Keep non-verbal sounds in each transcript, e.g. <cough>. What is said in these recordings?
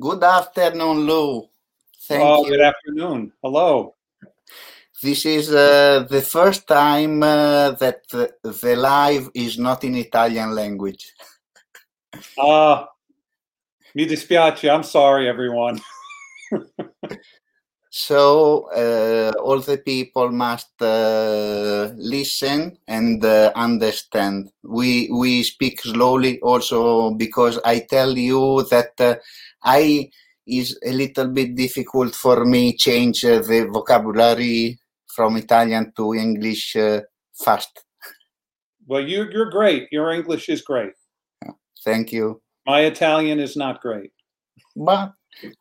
Good afternoon, Lou. Thank oh, you. good afternoon. Hello. This is uh, the first time uh, that uh, the live is not in Italian language. <laughs> Ah, mi dispiace. I'm sorry, everyone. <laughs> So uh, all the people must uh, listen and uh, understand. We we speak slowly also because I tell you that uh, I is a little bit difficult for me change uh, the vocabulary from Italian to English uh, fast. Well, you, you're great. Your English is great. Thank you. My Italian is not great. But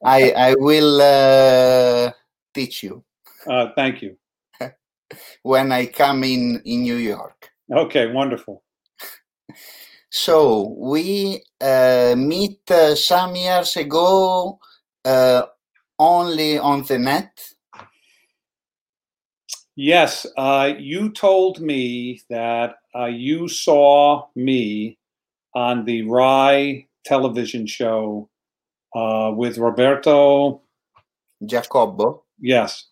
I I will uh, teach you Uh, thank you. <laughs> when I come in in New York. Okay, wonderful. <laughs> So we uh, meet uh, some years ago uh, only on the net. Yes, uh, you told me that uh, you saw me on the Rai television show uh, with Roberto. Giacobbo. Yes.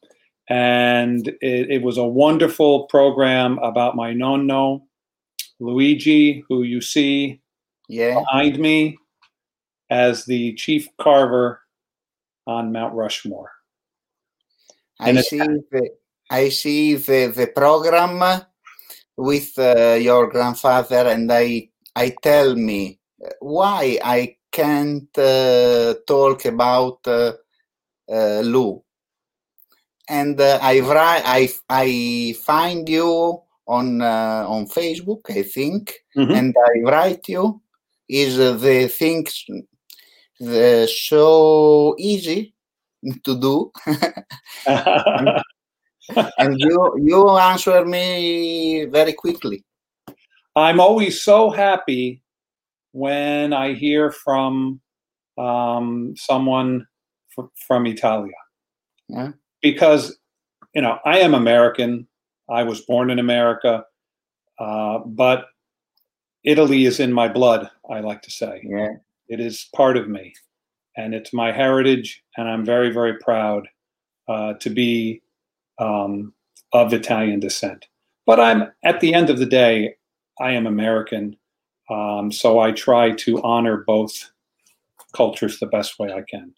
And it, it was a wonderful program about my nonno, Luigi, who you see Yeah. behind me as the chief carver on Mount Rushmore. I And it- see the I see the, the program with uh, your grandfather, and I I tell me why I can't uh, talk about uh, uh, Lou, and uh, I I I find you on uh, on Facebook, I think, Mhm. and I write you. Is uh, the things the so easy to do? <laughs> and you you answer me very quickly. I'm always so happy when I hear from um, someone f- from Italia. Yeah. Because, you know, I am American. I was born in America. Uh, but Italy is in my blood, I like to say. Yeah. It is part of me. And it's my heritage. And I'm very, very proud uh, to be um, of Italian descent. But I'm, at the end of the day, I am American, um, so I try to honor both cultures the best way I can.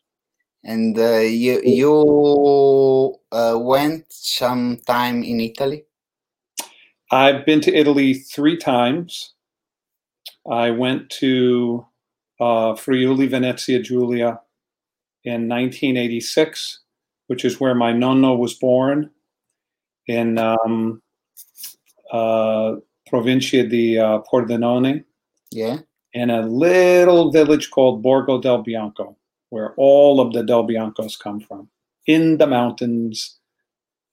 And uh, you you uh, went sometime in Italy. I've been to Italy three times. I went to uh, Friuli Venezia Giulia in 1986, which is where my nonno was born in um, uh, Provincia di uh, Pordenone. Yeah. in a little village called Borgo del Bianco, where all of the Del Biancos come from, in the mountains,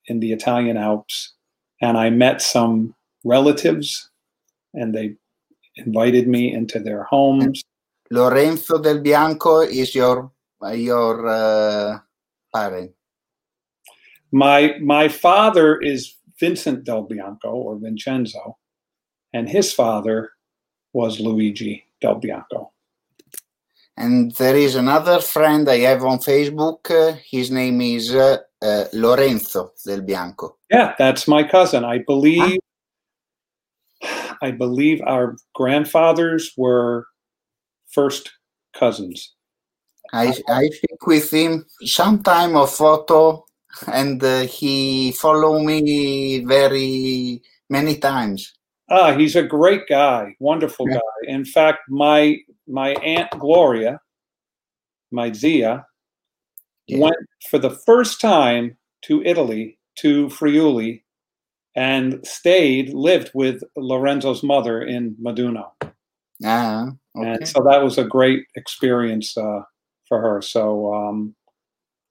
in the Italian Alps. And I met some relatives, and they invited me into their homes. Lorenzo del Bianco is your your uh, parent. My my father is Vincent Del Bianco or Vincenzo, and his father was Luigi Del Bianco. And there is another friend I have on Facebook. uh, his name is uh, uh, Lorenzo del Bianco. Yeah, that's my cousin. I believe I believe our grandfathers were first cousins. I I speak with him sometime of photo, and uh, he follow me very many times. Ah, he's a great guy, wonderful Yeah. guy. In fact, my my aunt Gloria, my Zia, Yeah. went for the first time to Italy to Friuli and stayed lived with Lorenzo's mother in Meduno. Ah, okay. and so that was a great experience uh, for her. So um,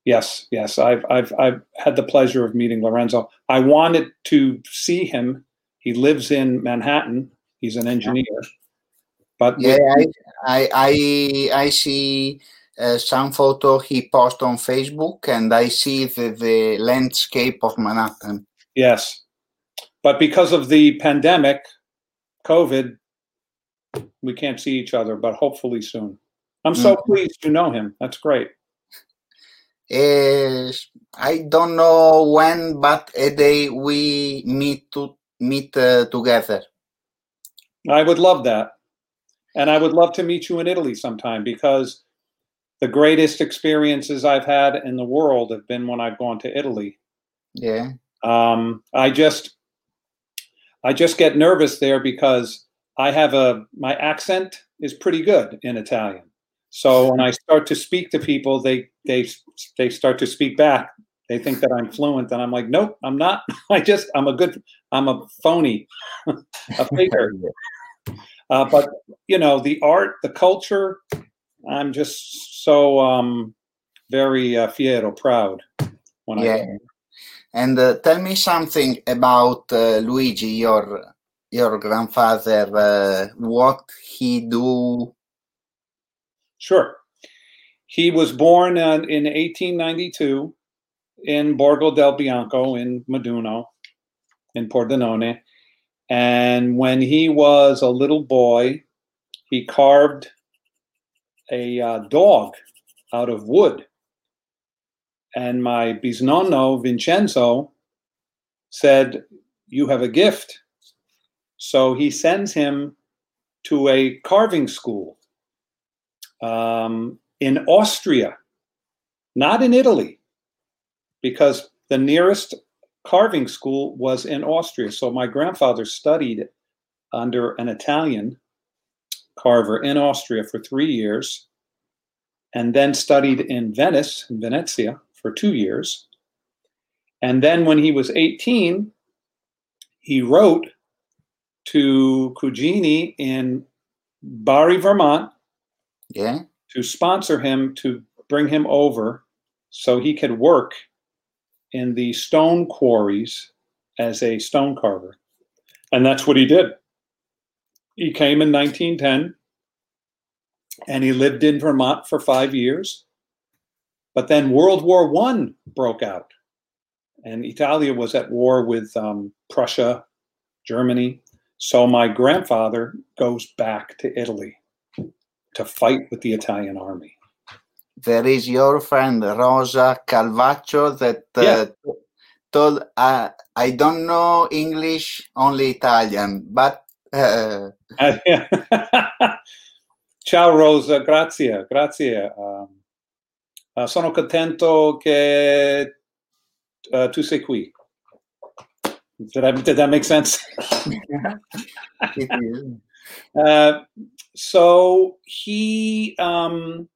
yes, yes, I've I've I've had the pleasure of meeting Lorenzo. I wanted to see him. He lives in Manhattan. He's an engineer, but with- Yeah, I I I, I see uh, some photo he posted on Facebook, and I see the, the landscape of Manhattan. yes, but because of the pandemic, COVID, we can't see each other. But hopefully soon. I'm so Mhm. pleased you know him. That's great. Eh, I don't know when, but a day we meet to meet uh, together. I would love that. And I would love to meet you in Italy sometime because the greatest experiences I've had in the world have been when I've gone to Italy. Yeah. Um, I just I just get nervous there because I have a my accent is pretty good in Italian. So when I start to speak to people, they they they start to speak back. They think that I'm fluent, and I'm like, nope, I'm not. <laughs> I just I'm a good I'm a phony, <laughs> a faker. <laughs> Uh, but you know, the art, the culture, I'm just so um, very uh, fiero, proud when I Yeah. And uh, tell me something about uh, Luigi, your your grandfather. Uh, what he do? Sure. He was born uh, in 1892 in Borgo del Bianco in Meduno, in Pordenone. And when he was a little boy, he carved a uh, dog out of wood. And my bisnonno, Vincenzo, said, You have a gift. So he sends him to a carving school um, in Austria, not in Italy, because the nearest carving school was in Austria. So my grandfather studied under an Italian carver in Austria for three years, and then studied in Venice, in Venezia, for two years. And then when he was 18, he wrote to Cugini in Barre, Vermont, Yeah. to sponsor him to bring him over so he could work in the stone quarries as a stone carver. And that's what he did. He came in 1910 and he lived in Vermont for five years. But then World War One broke out, and Italia was at war with um, Prussia, Germany. So my grandfather goes back to Italy to fight with the Italian army. There is your friend Rosa Calvaccio that uh, Yeah. told uh, I don't know English, only Italian, but uh, <laughs> Ciao Rosa, grazie, grazie. Um, uh, sono contento che uh, tu sei qui. Did, I, did that make sense? <laughs> <laughs> Uh, so he um,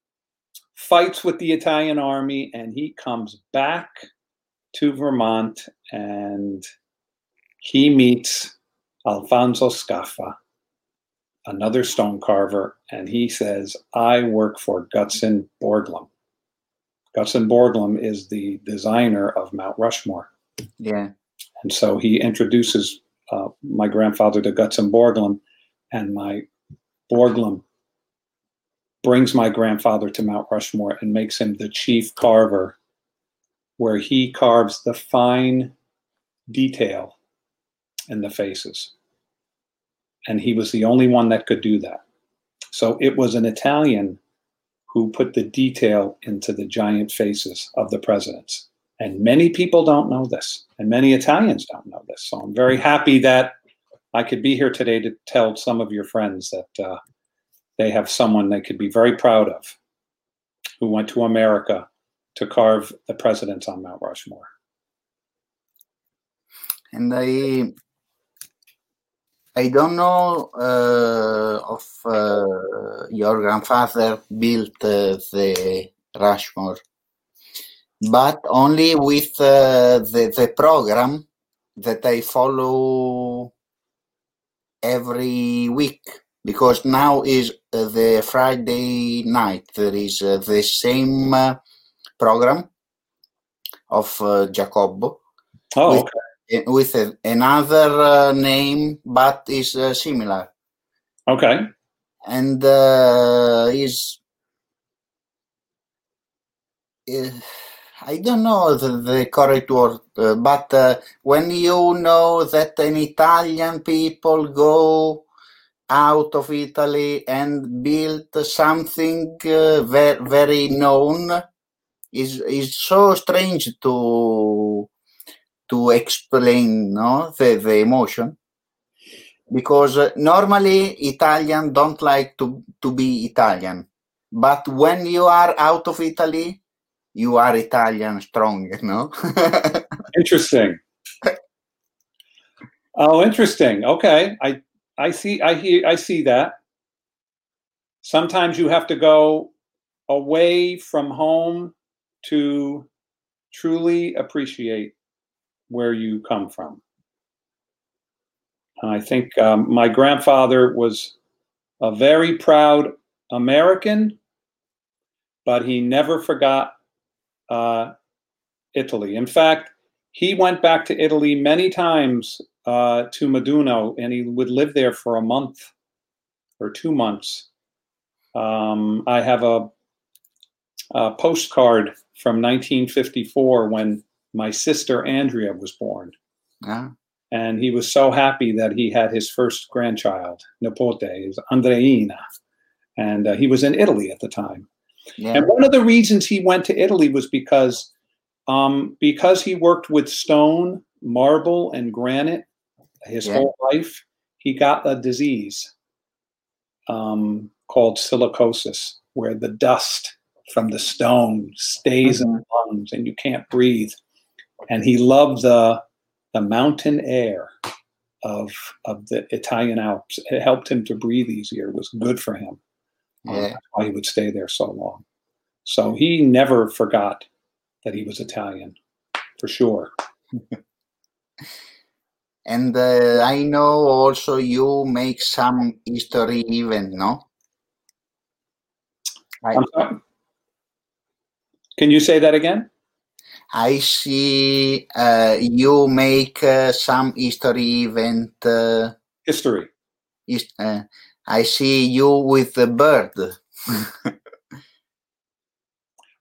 fights with the Italian army and he comes back to Vermont and he meets Alfonso Scaffa, another stone carver, and he says, I work for Gutzon Borglum. Gutzon Borglum is the designer of Mount Rushmore. yeah. And so he introduces uh, my grandfather to Gutzon Borglum, and my Borglum brings my grandfather to Mount Rushmore and makes him the chief carver, where he carves the fine detail in the faces. And he was the only one that could do that. So it was an Italian who put the detail into the giant faces of the presidents. And many people don't know this, and many Italians don't know this. So I'm very happy that I could be here today to tell some of your friends that uh, they have someone they could be very proud of who went to America to carve the presidents on Mount Rushmore. and I I don't know uh, of uh, your grandfather built uh, the Rushmore, but only with uh, the the program that I follow every week because now is the Friday night. There is uh, the same uh, program of uh, Giacobbo Oh, With- okay. with a, another uh, name but is uh, similar Okay. and uh, is I don't know the, the correct word, uh, but uh, when you know that an Italian people go out of Italy and built something uh, very, very known. Is is so strange to to explain no the, the emotion. Because uh, normally Italian don't like to to be Italian. But when you are out of Italy you are Italian strong <laughs> no? Interesting. <laughs> Oh interesting. Okay. I I see I hear I see that sometimes you have to go away from home to truly appreciate where you come from. And I think um, my grandfather was a very proud American, but he never forgot uh, Italy. In fact, he went back to Italy many times uh, to Meduno, and he would live there for a month or two months. Um, I have a, a postcard from 1954 when my sister Andrea was born. Yeah. And he was so happy that he had his first grandchild, Nipote, is Andreina. And uh, he was in Italy at the time. Yeah. And one of the reasons he went to Italy was because um, because he worked with stone, marble, and granite his Yeah. whole life, he got a disease um, called silicosis, where the dust from the stone stays in the lungs and you can't breathe. And he loved the the mountain air of of the Italian Alps. It helped him to breathe easier. It was good for him. Uh, that's why he would stay there so long. So he never forgot that he was Italian, for sure. <laughs> And uh, I know also you make some history event, no? I, I'm sorry? Can you say that again? I see uh, you make uh, some history event. Uh, History. is, uh, I see you with the bird. <laughs>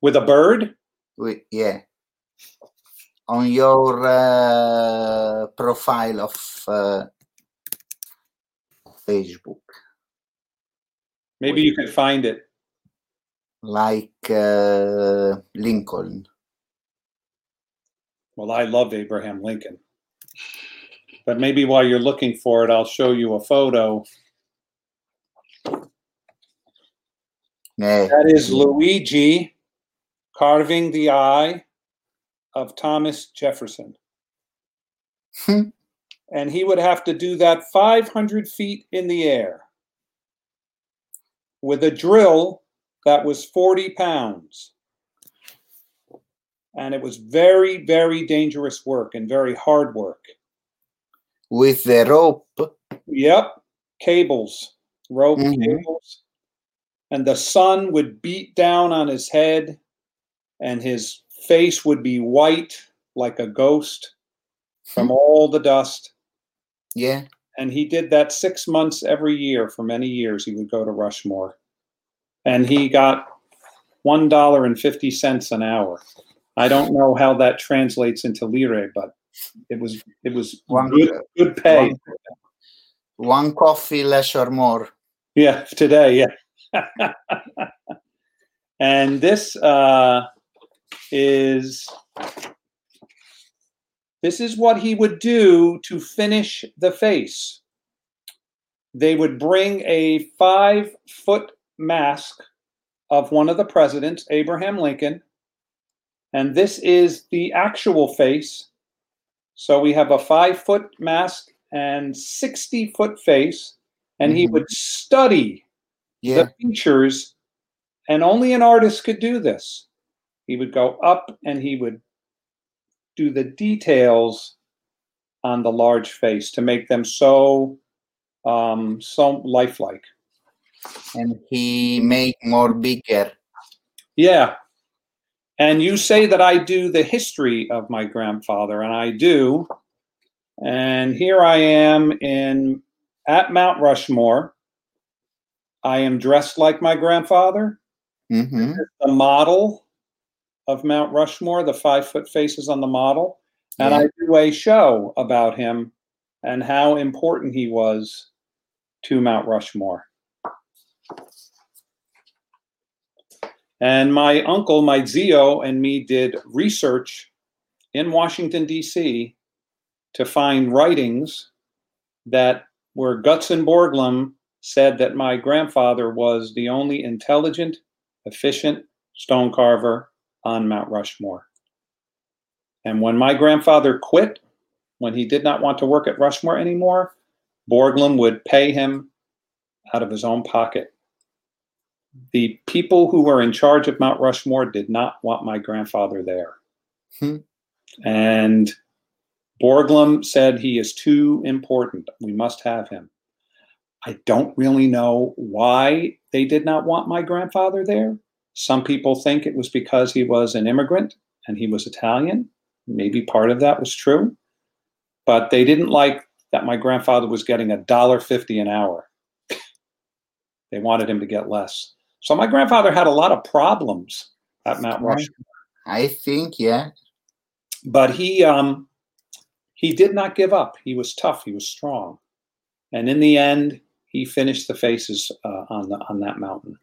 With a bird? with, yeah. On your uh, profile of uh, Facebook, Maybe you can find it. like uh, Lincoln. Well, I love Abraham Lincoln. But maybe while you're looking for it, I'll show you a photo. Yeah. That is Luigi carving the eye of Thomas Jefferson. Hmm. and he would have to do that 500 feet in the air with a drill that was 40 pounds. And it was very, very dangerous work and very hard work. with the rope. Yep, cables, rope Mhm. cables. And the sun would beat down on his head, and his face would be white like a ghost from all the dust. Yeah. And he did that six months every year for many years. He would go to Rushmore. And he got $1.50 an hour. I don't know how that translates into lire, but it was it was One- good, good pay. One, one coffee less or more. Yeah, today, yeah. <laughs> and this uh, is this is what he would do to finish the face. They would bring a five foot mask of one of the presidents, Abraham Lincoln, and this is the actual face. So we have a five foot mask and 60 foot face, and he Mhm. would study Yeah. the features, and only an artist could do this. He would go up and he would do the details on the large face to make them so um, so lifelike. And he make more bigger. Yeah. And you say that I do the history of my grandfather, and I do. And here I am in at Mount Rushmore. I am dressed like my grandfather. hmm the model of Mount Rushmore, the five foot faces on the model, and Yeah. I do a show about him and how important he was to Mount Rushmore. And my uncle, my Zio, and me did research in Washington, D.C. to find writings that where Gutzon Borglum said that my grandfather was the only intelligent, efficient stone carver on Mount Rushmore. And when my grandfather quit, when he did not want to work at Rushmore anymore, Borglum would pay him out of his own pocket. The people who were in charge of Mount Rushmore did not want my grandfather there. Hmm. And Borglum said he is too important. We must have him. I don't really know why they did not want my grandfather there. Some people think it was because he was an immigrant and he was Italian. Maybe part of that was true. But they didn't like that my grandfather was getting a dollar fifty an hour. <laughs> they wanted him to get less. So my grandfather had a lot of problems at Mount Rushmore. I think, yeah. But he um, he did not give up. He was tough. He was strong, and in the end, he finished the faces uh, on the on that mountain.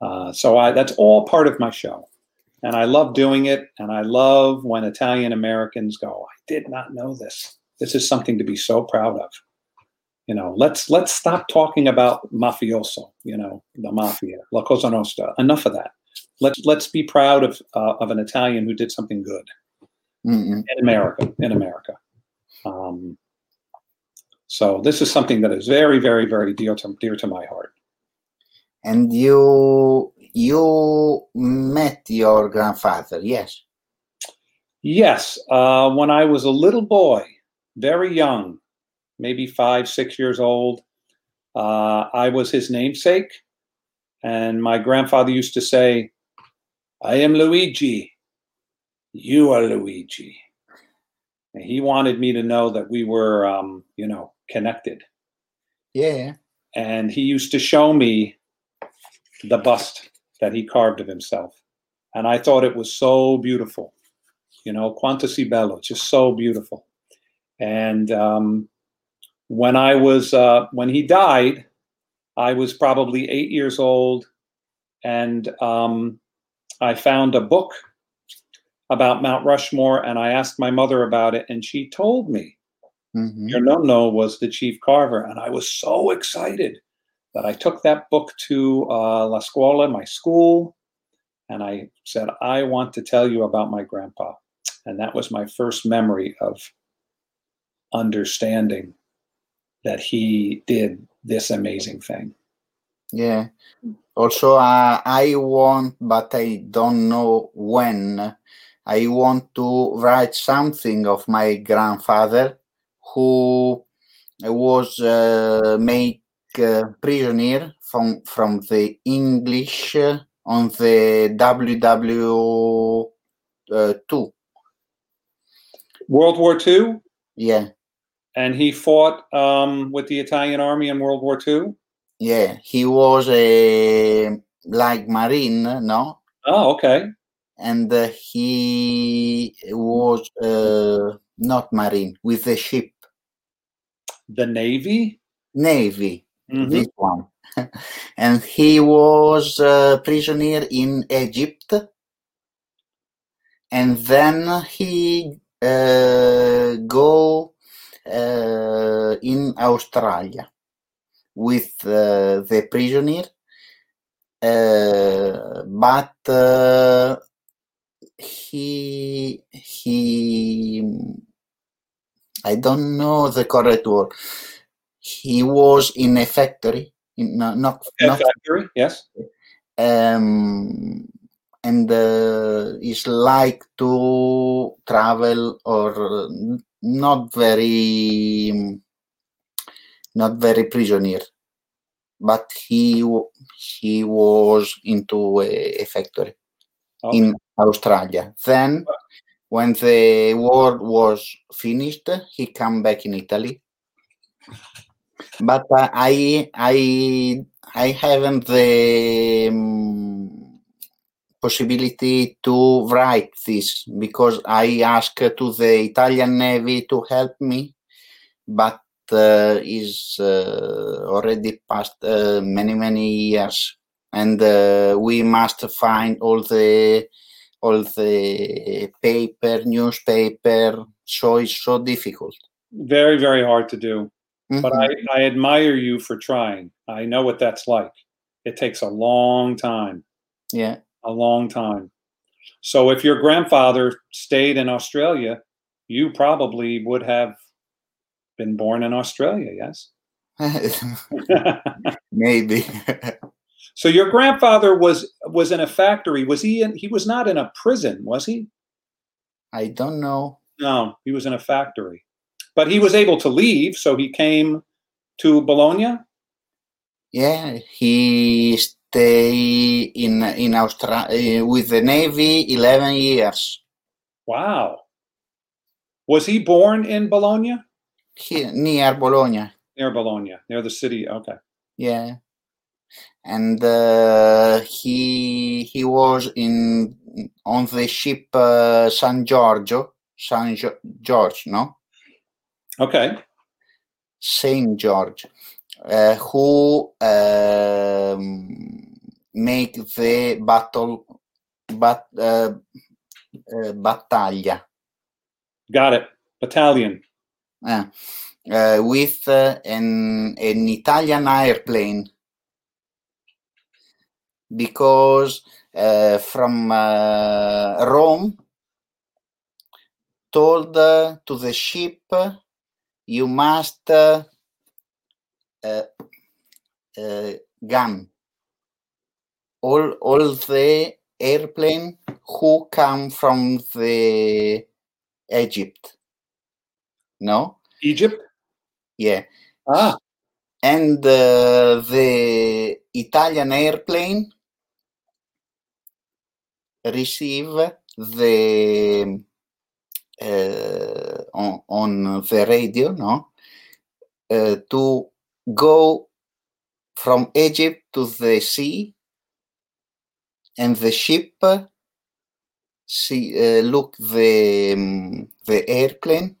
Uh, so I, that's all part of my show, and I love doing it. And I love when Italian Americans go, "I did not know this. This is something to be so proud of." You know, let's let's stop talking about mafioso. You know, the mafia, la cosa nostra. Enough of that. Let's let's be proud of uh, of an Italian who did something good Mm-mm. in America. In America. Um, so this is something that is very, very, very dear to dear to my heart. And you you met your grandfather, yes? Yes, uh, when I was a little boy, very young, maybe five, six years old, uh, I was his namesake, and my grandfather used to say, "I am Luigi, you are Luigi." And he wanted me to know that we were, um, you know, connected. Yeah. and he used to show me the bust that he carved of himself. And i thought it was so beautiful you know quanto si bello just so beautiful. And um, when i was uh, when he died i was probably eight years old. And um, i found a book about mount rushmore and i asked my mother about it and she told me. Mhm. your nonno was the chief carver, and I was so excited that I took that book to uh, La Scuola, my school, and I said, I want to tell you about my grandpa. And that was my first memory of understanding that he did this amazing thing. Yeah. Also, uh, I want, but I don't know when. I want to write something of my grandfather who was uh, made prisoner from from the English uh, on the WW uh, two. World War II, Yeah, and he fought um, with the Italian army in World War II. yeah. He was a like marine, no, Oh, okay. and uh, he was uh, not marine with the ship The Navy. navy. Mhm. This one, <laughs> and he was uh, prisoner in Egypt, and then he uh, go uh, in Australia with uh, the prisoner, uh, but uh, he he I don't know the correct word. He was in a factory, in, no, not not factory, yes. um, and uh, is like to travel or not very not very prisoner but he he was into a, a factory Okay. in australia then when the war was finished he come back in italy but uh, i i i haven't the um, possibility to write this because i asked to the italian navy to help me but uh, is uh, already past uh, many many years, and uh, we must find all the all the paper, newspaper. So it's so difficult. Very, very hard to do. But Mhm. I, I admire you for trying. I know what that's like. It takes a long time, yeah, a long time. So if your grandfather stayed in Australia, you probably would have been born in Australia, yes? <laughs> <laughs> maybe. so your grandfather was was in a factory. Was he in he was not in a prison, was he? I don't know. No, he was in a factory. But he was able to leave, so he came to Bologna. Yeah, he stay in in Australia with the navy eleven years. Wow. Was he born in Bologna? Here near Bologna. Near Bologna, near the city. Okay. Yeah, and uh, he he was in on the ship uh, San Giorgio, San George, no, Okay. Saint George, uh, who um, make the battle, but uh, uh, battaglia. Got it. Battalion. uh, uh, with uh, an, an Italian airplane because uh, from uh, Rome told to the ship you must uh, uh, uh, gun. All all the airplane who come from the Egypt. No? Egypt? yeah. Ah, and uh, the Italian airplane receive the uh, on, on the radio no uh, to go from Egypt to the sea and the ship see uh, look the um, the airplane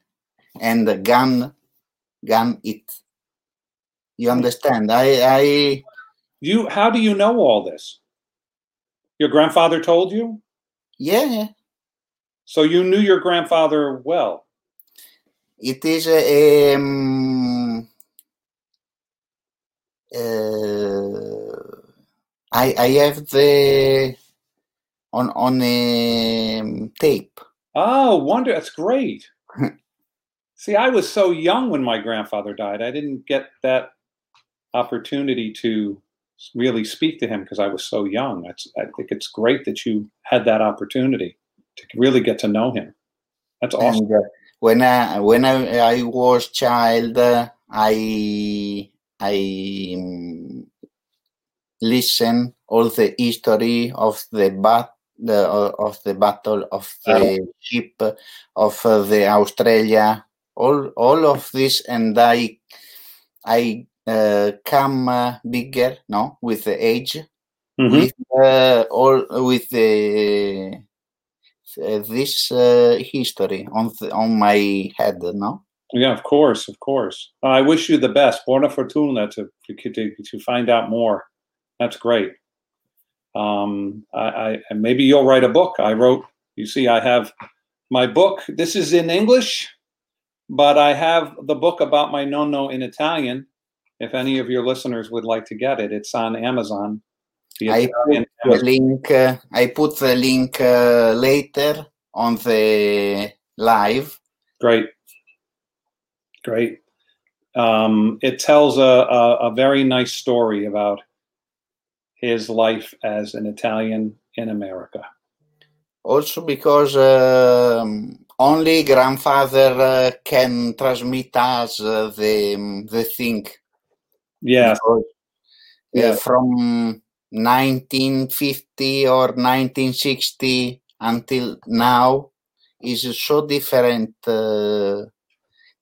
and the gun gun it you understand i i you how do you know all this? Your grandfather told you? yeah So you knew your grandfather well. It is a um, uh, i i have the on on a tape Oh, wonder that's great. <laughs> See, I was so young when my grandfather died. I didn't get that opportunity to really speak to him because I was so young. That's, I think it's great that you had that opportunity to really get to know him. That's awesome. and uh, when i when i, I was child uh, i i um, listen all the history of the bat the uh, of the battle of the ship of uh, the australia all all of this and i i uh, come uh, bigger no with the age Mhm. with uh, all with the this uh, history on the, on my head no Yeah, of course, of course. Uh, I wish you the best. Buona fortuna to to, to find out more. That's great. Um, I, I maybe you'll write a book. I wrote. You see, I have my book. This is in English, but I have the book about my nonno in Italian. If any of your listeners would like to get it, it's on Amazon. I Italian the link uh, i put the link uh, later on the live Great. Great. Um, it tells a, a, a very nice story about his life as an Italian in America. also because um, only grandfather uh, can transmit us uh, the the thing Yes. Because, uh, Yeah. from 1950 or 1960 until now is so different uh,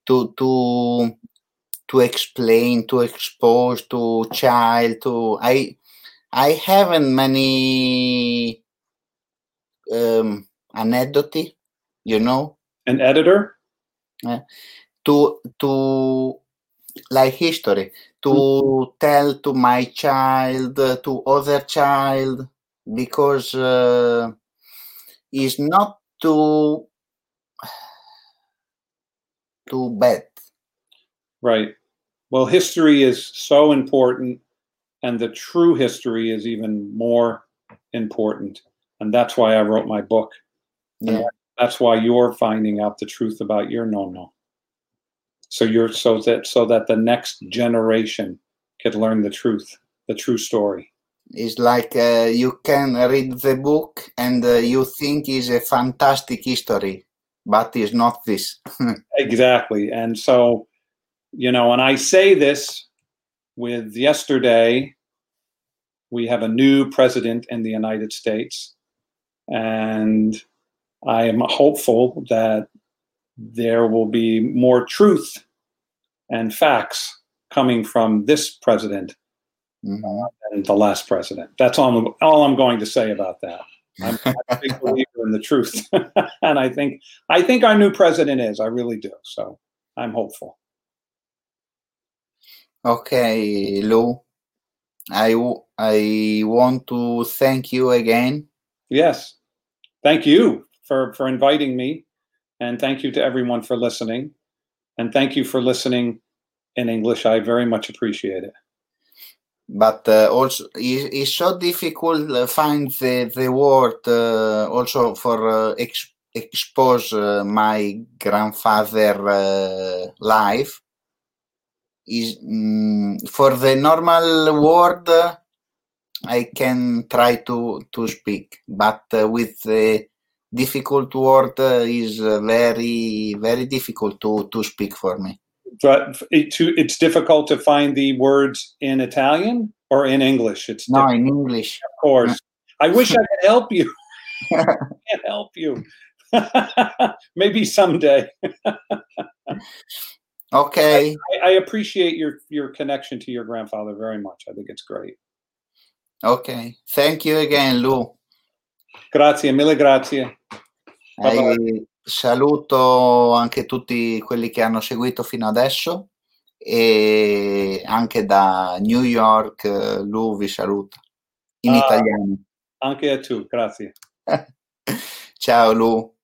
to to to explain to expose to child to i i haven't many um anecdote you know An editor? to to like history to tell to my child to other child because uh, it's not too <sighs> too bad right. Well history is so important and the true history is even more important and that's why i wrote my book. Yeah. that's why you're finding out the truth about your no no so you're so that so that the next generation could learn the truth the true story. It's like uh, you can read the book and uh, you think is a fantastic history but it's not this. <laughs> Exactly. And so you know and i say this with yesterday we have a new president in the united states and i am hopeful that there will be more truth and facts coming from this president mm-hmm. than the last president. That's all, all I'm going to say about that. I'm, I'm a big <laughs> believer in the truth, <laughs> and I think I think our new president is. I really do. So I'm hopeful. Okay, Lou. I I want to thank you again. Yes, thank you for for inviting me and thank you to everyone for listening. And thank you for listening in English. I very much appreciate it. But uh, also, it's so difficult to find the, the word uh, also for uh, ex- expose uh, my grandfather uh, life. Is mm, for the normal word I can try to to speak, but uh, with the difficult word is very very difficult to to speak for me. But it, to, it's difficult to find the words in italian or in english. It's no in english. Of course. <laughs> I wish i could help you. I <laughs> can't help you. <laughs> Maybe someday. Okay. I, I appreciate your your connection to your grandfather very much. I think it's great. Okay. Thank you again lou Grazie, mille grazie. Eh, saluto anche tutti quelli che hanno seguito fino adesso e anche da New York Lu vi saluta in ah, italiano. Anche a tu, grazie. <laughs> Ciao Lu.